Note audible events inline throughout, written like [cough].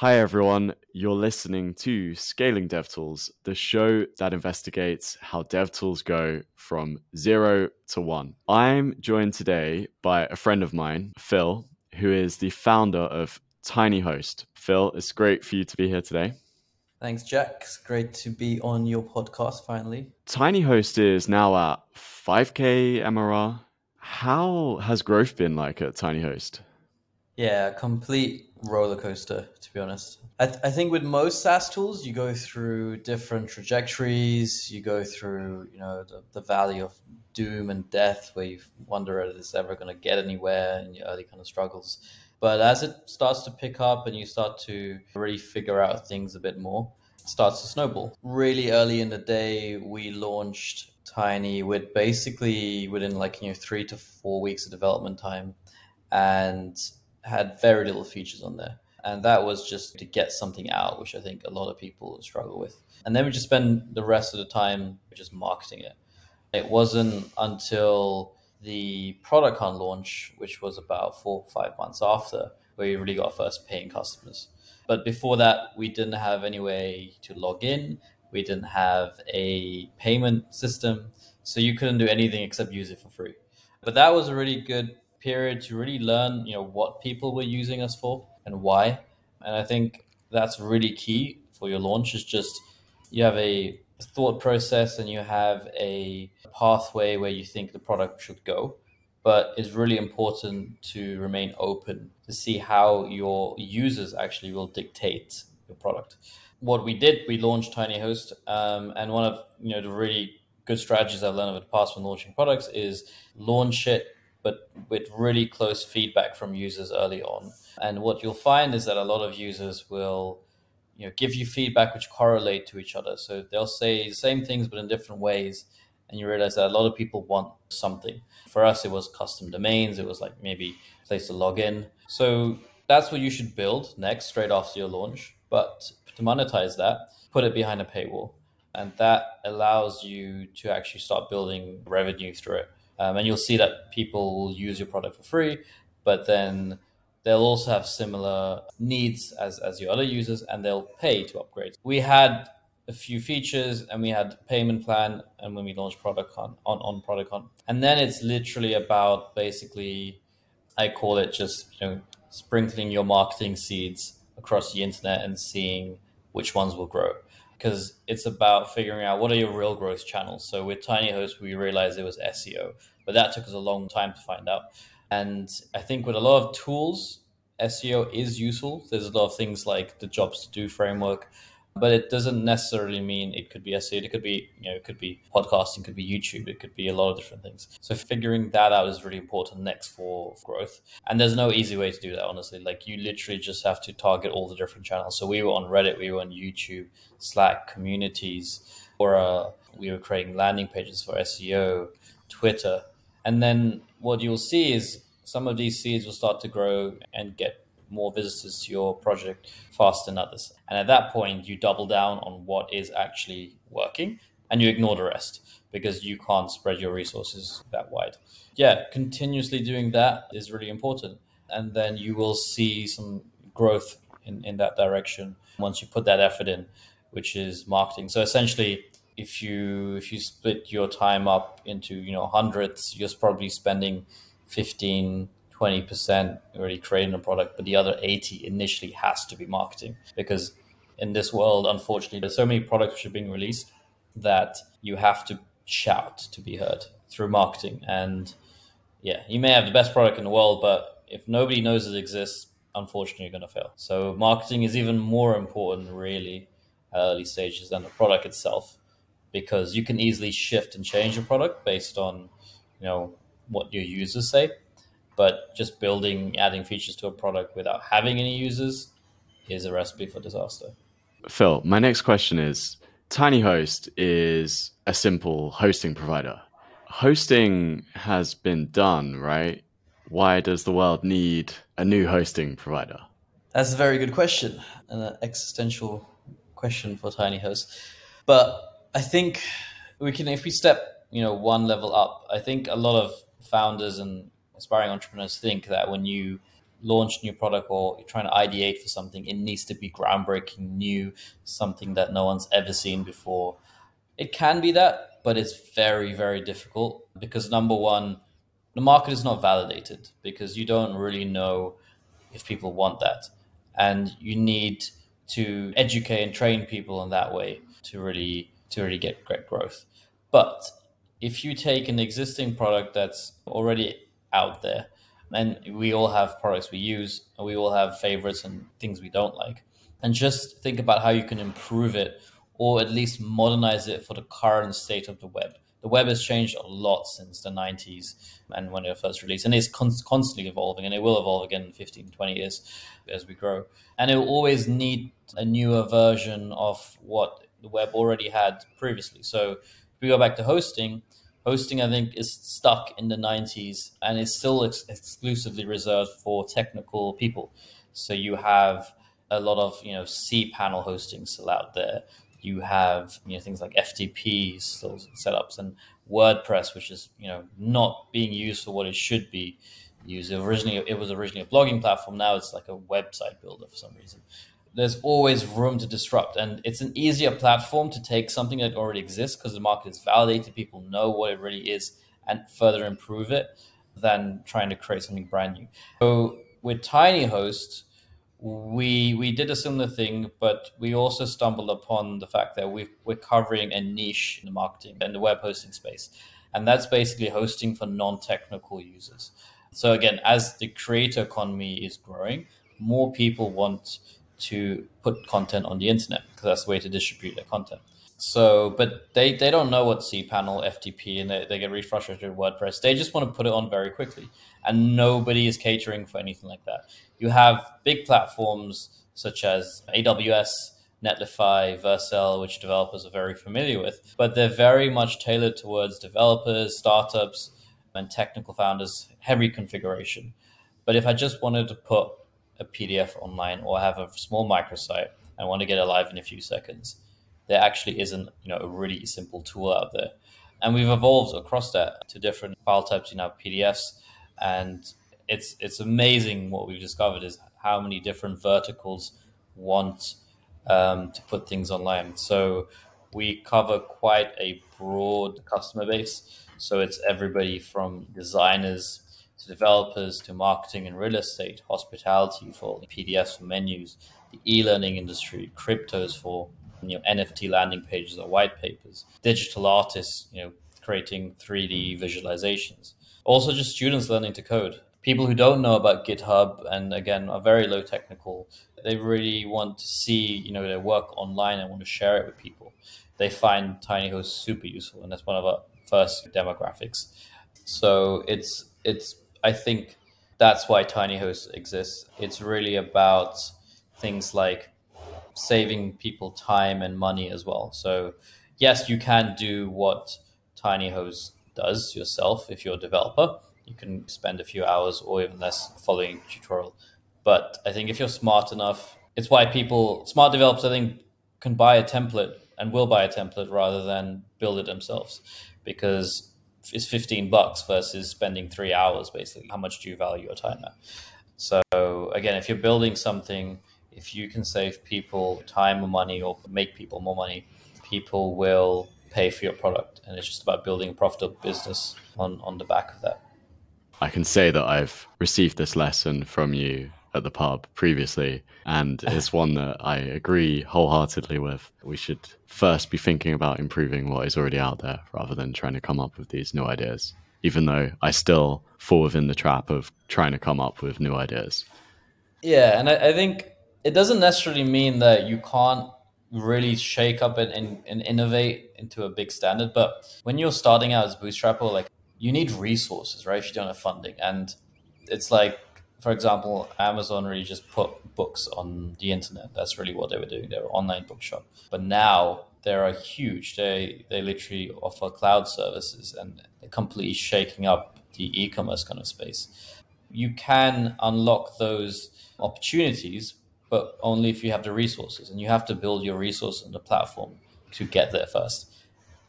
Hi, everyone. You're listening to Scaling DevTools, the show that investigates how DevTools go from zero to one. I'm joined today by a friend of mine, Phil, who is the founder of Tiiny Host. Phil, it's great for you to be here today. Thanks, Jack. It's great to be on your podcast finally. Tiiny Host is now at 5K MRR. How has growth been like at Tiiny Host? Yeah, complete roller coaster, to be honest. I, th- I think with most SaaS tools, you go through different trajectories. You go through, you know, the, the valley of doom and death, where you wonder if it's ever going to get anywhere in your early kind of struggles. But as it starts to pick up and you start to really figure out things a bit more, it starts to snowball. Really early in the day, we launched Tiiny with basically within like you know three to four weeks of development time, and had very little features on there. And that was just to get something out, which I think a lot of people struggle with. And then we just spend the rest of the time just marketing it. It wasn't until the Product Hunt launch, which was about four or five months after, where we really got first paying customers. But before that, we didn't have any way to log in. We didn't have a payment system. So you couldn't do anything except use it for free. But that was a really good period to really learn, you know, what people were using us for and why. And I think that's really key for your launch is just you have a thought process and you have a pathway where you think the product should go. But it's really important to remain open to see how your users actually will dictate your product. What we did, we launched Tiiny Host, um, and one of you know the really good strategies I've learned over the past when launching products is launch it but with really close feedback from users early on. And what you'll find is that a lot of users will you know give you feedback which correlate to each other. So they'll say the same things but in different ways. And you realize that a lot of people want something. For us, it was custom domains. It was like maybe place to log in. So that's what you should build next, straight after your launch. But to monetize that, put it behind a paywall. And that allows you to actually start building revenue through it. Um, and you'll see that people will use your product for free, but then they'll also have similar needs as, as your other users and they'll pay to upgrade. We had a few features and we had payment plan and when we launched Product Hunt on, on Product Hunt. And then it's literally about basically I call it just you know sprinkling your marketing seeds across the internet and seeing which ones will grow because it's about figuring out what are your real growth channels. So with Tiiny Host, we realized it was SEO, but that took us a long time to find out. And I think with a lot of tools, SEO is useful. There's a lot of things like the jobs to do framework but it doesn't necessarily mean it could be SEO. It could be, you know, it could be podcasting, could be YouTube, it could be a lot of different things. So figuring that out is really important next for growth. And there's no easy way to do that, honestly. Like you literally just have to target all the different channels. So we were on Reddit, we were on YouTube, Slack, communities, or uh, we were creating landing pages for SEO, Twitter. And then what you'll see is some of these seeds will start to grow and get more visitors to your project faster than others. And at that point, you double down on what is actually working and you ignore the rest because you can't spread your resources that wide. Yeah, continuously doing that is really important. And then you will see some growth in, in that direction once you put that effort in, which is marketing. So essentially, if you if you split your time up into you know hundreds, you're probably spending 15 20% already creating a product, but the other 80 initially has to be marketing because in this world, unfortunately, there's so many products which are being released that you have to shout to be heard through marketing. And yeah, you may have the best product in the world, but if nobody knows it exists, unfortunately, you're going to fail. So marketing is even more important, really, early stages than the product itself, because you can easily shift and change your product based on, you know, what your users say but just building, adding features to a product without having any users is a recipe for disaster. Phil, my next question is Tiiny Host is a simple hosting provider. Hosting has been done, right? Why does the world need a new hosting provider? That's a very good question and an existential question for Tiiny Host. But I think we can, if we step, you know, one level up, I think a lot of founders and aspiring entrepreneurs think that when you launch a new product or you're trying to ideate for something, it needs to be groundbreaking, new, something that no one's ever seen before. It can be that, but it's very, very difficult because number one, the market is not validated because you don't really know if people want that. And you need to educate and train people in that way to really to really get great growth. But if you take an existing product that's already out there, and we all have products we use, and we all have favorites and things we don't like, and just think about how you can improve it or at least modernize it for the current state of the web. The web has changed a lot since the 90s and when it first released, and it's con- constantly evolving, and it will evolve again in 15, 20 years as we grow. And it will always need a newer version of what the web already had previously. So if we go back to hosting, hosting I think is stuck in the 90s and is still ex- exclusively reserved for technical people. So you have a lot of you know cPanel hosting still out there. You have you know things like FTP still setups and WordPress, which is you know not being used for what it should be used. Originally, it was originally a blogging platform. Now it's like a website builder for some reason there's always room to disrupt. And it's an easier platform to take something that already exists because the market is validated people know what it really is and further improve it than trying to create something brand new. So with Tiiny Host we we did a similar thing but we also stumbled upon the fact that we we're covering a niche in the marketing and the web hosting space. And that's basically hosting for non-technical users. So again as the creator economy is growing more people want to put content on the internet because that's the way to distribute their content. So, but they, they don't know what cPanel, FTP, and they, they get really frustrated with WordPress. They just want to put it on very quickly. And nobody is catering for anything like that. You have big platforms such as AWS, Netlify, Vercel, which developers are very familiar with, but they're very much tailored towards developers, startups, and technical founders, heavy configuration. But if I just wanted to put a PDF online or have a small microsite and want to get it live in a few seconds, there actually isn't you know a really simple tool out there. And we've evolved across that to different file types. You know, PDFs, and it's it's amazing what we've discovered is how many different verticals want um, to put things online. So we cover quite a broad customer base. So it's everybody from designers to developers to marketing and real estate, hospitality for PDFs for menus, the e-learning industry, cryptos for you know NFT landing pages or white papers, digital artists, you know, creating 3D visualizations. Also just students learning to code. People who don't know about GitHub and again are very low technical, they really want to see, you know, their work online and want to share it with people. They find Tiiny Host super useful and that's one of our first demographics. So it's it's I think that's why Tiiny Host exists. It's really about things like saving people time and money as well. So, yes, you can do what Tiiny Host does yourself if you're a developer. You can spend a few hours or even less following tutorial. But I think if you're smart enough, it's why people, smart developers, I think, can buy a template and will buy a template rather than build it themselves because is 15 bucks versus spending three hours basically. How much do you value your time at? So again if you're building something if you can save people time or money or make people more money people will pay for your product. And it's just about building a profitable business on on the back of that. I can say that i've received this lesson from you at the pub previously, and [laughs] it's one that I agree wholeheartedly with. We should first be thinking about improving what is already out there rather than trying to come up with these new ideas, even though I still fall within the trap of trying to come up with new ideas. Yeah, and I, I think it doesn't necessarily mean that you can't really shake up and, and, and, innovate into a big standard. But when you're starting out as a bootstrapper, like you need resources, right? If you don't have funding. And it's like for example, Amazon really just put books on the internet. That's really what they were doing. They were online bookshop. But now they are huge. They they literally offer cloud services and they're completely shaking up the e-commerce kind of space. You can unlock those opportunities, but only if you have the resources. And you have to build your resource on the platform to get there first.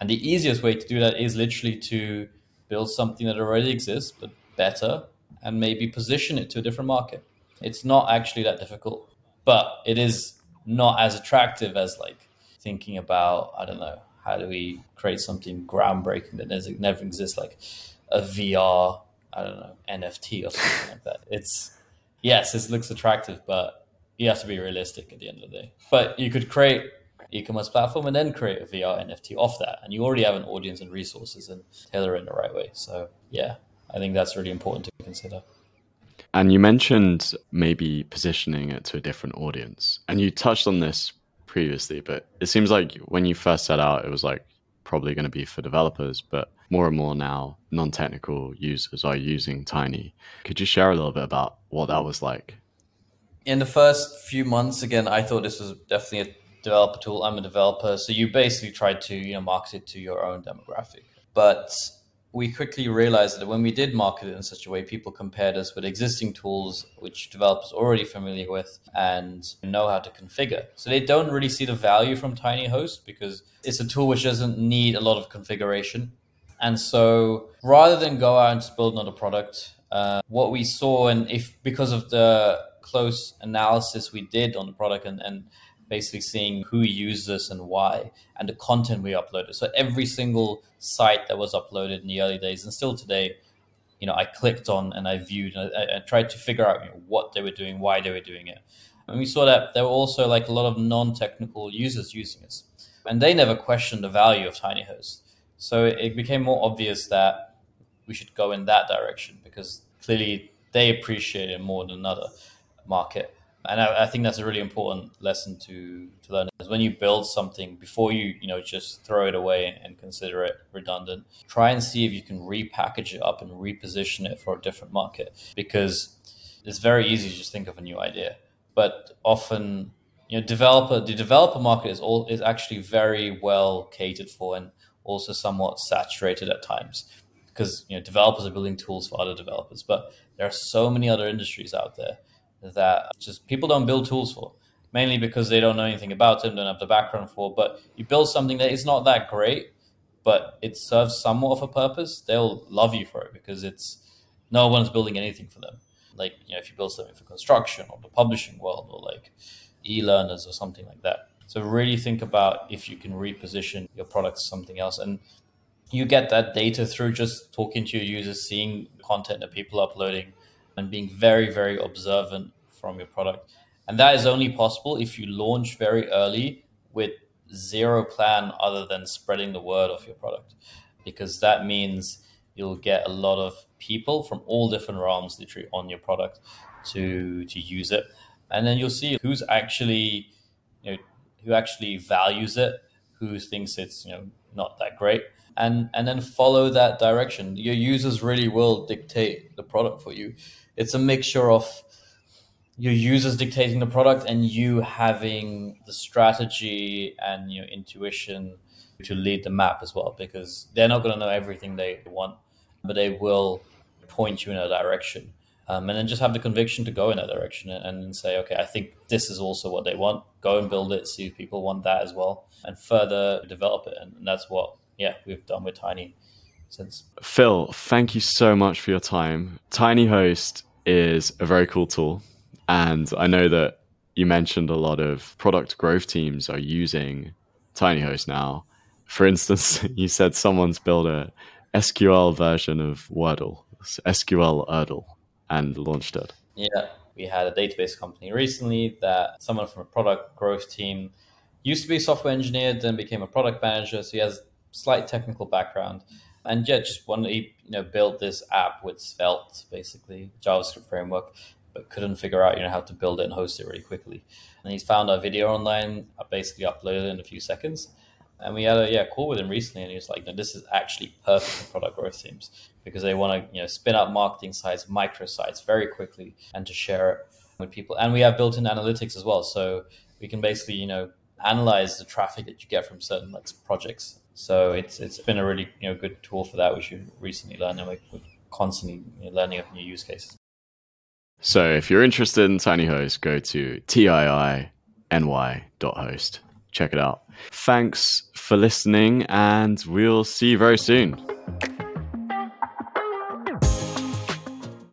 And the easiest way to do that is literally to build something that already exists, but better and maybe position it to a different market. It's not actually that difficult, but it is not as attractive as like thinking about I don't know how do we create something groundbreaking that never exists like a VR I don't know NFT or something like that. It's yes, it looks attractive, but you have to be realistic at the end of the day. But you could create e-commerce platform and then create a VR NFT off that, and you already have an audience and resources and tailor it in the right way. So yeah, I think that's really important to consider. And you mentioned maybe positioning it to a different audience, and you touched on this previously, but it seems like when you first set out, it was like probably going to be for developers, but more and more now, non technical users are using Tiiny. Could you share a little bit about what that was like? In the first few months, again, I thought this was definitely a developer tool. I'm a developer, so you basically tried to you know market it to your own demographic. But we quickly realized that when we did market it in such a way, people compared us with existing tools which developers are already familiar with and know how to configure. So they don't really see the value from Tiiny Host because it's a tool which doesn't need a lot of configuration. And so rather than go out and build another product, uh, what we saw, and if because of the close analysis we did on the product and, and basically seeing who used this and why, and the content we uploaded. So every single site that was uploaded in the early days and still today, you know, I clicked on and I viewed and I, I tried to figure out you know, what they were doing, why they were doing it. And we saw that there were also like a lot of non-technical users using this, and they never questioned the value of Tiiny Host. So it became more obvious that we should go in that direction because clearly they appreciate it more than another market and I, I, think that's a really important lesson to to learn is when you build something before you you know just throw it away and consider it redundant try and see if you can repackage it up and reposition it for a different market. Because it's very easy to just think of a new idea. But often you know developer the developer market is all is actually very well catered for and also somewhat saturated at times. Because you know developers are building tools for other developers but there are so many other industries out there that just people don't build tools for, mainly because they don't know anything about them, don't have the background for. But you build something that is not that great, but it serves somewhat of a purpose, they'll love you for it because it's no one's building anything for them. Like you know, if you build something for construction or the publishing world or like e-learners or something like that. So really think about if you can reposition your product to something else and you get that data through just talking to your users, seeing content that people are uploading, and being very, very observant from your product. And that is only possible if you launch very early with zero plan other than spreading the word of your product. Because that means you'll get a lot of people from all different realms literally on your product to to use it. And then you'll see who's actually you know who actually values it, who thinks it's you know not that great. And and then follow that direction. Your users really will dictate the product for you it's a mixture of your users dictating the product and you having the strategy and your intuition to lead the map as well because they're not going to know everything they want but they will point you in a direction um, and then just have the conviction to go in that direction and, and say okay i think this is also what they want go and build it see if people want that as well and further develop it and that's what yeah we've done with Tiiny since. Phil, thank you so much for your time. Tiiny Host is a very cool tool. And I know that you mentioned a lot of product growth teams are using Tiiny Host now. For instance, [laughs] you said someone's built a SQL version of Wordle, SQL Erdl, and launched it. Yeah, we had a database company recently that someone from a product growth team used to be a software engineer, then became a product manager. So he has slight technical background and yeah, just wanted to you know build this app with Svelte, basically JavaScript framework, but couldn't figure out you know how to build it and host it really quickly. And he's found our video online, I basically uploaded it in a few seconds. And we had a yeah call with him recently, and he was like, "No, this is actually perfect for product growth teams because they want to you know spin up marketing sites, micro sites very quickly, and to share it with people. And we have built-in analytics as well, so we can basically you know analyze the traffic that you get from certain like projects so it's it's been a really you know good tool for that, which we recently learned, and we're, constantly learning of new use cases. So if you're interested in Tiiny Host, go to tiiny.host. Check it out. Thanks for listening, and we'll see you very soon.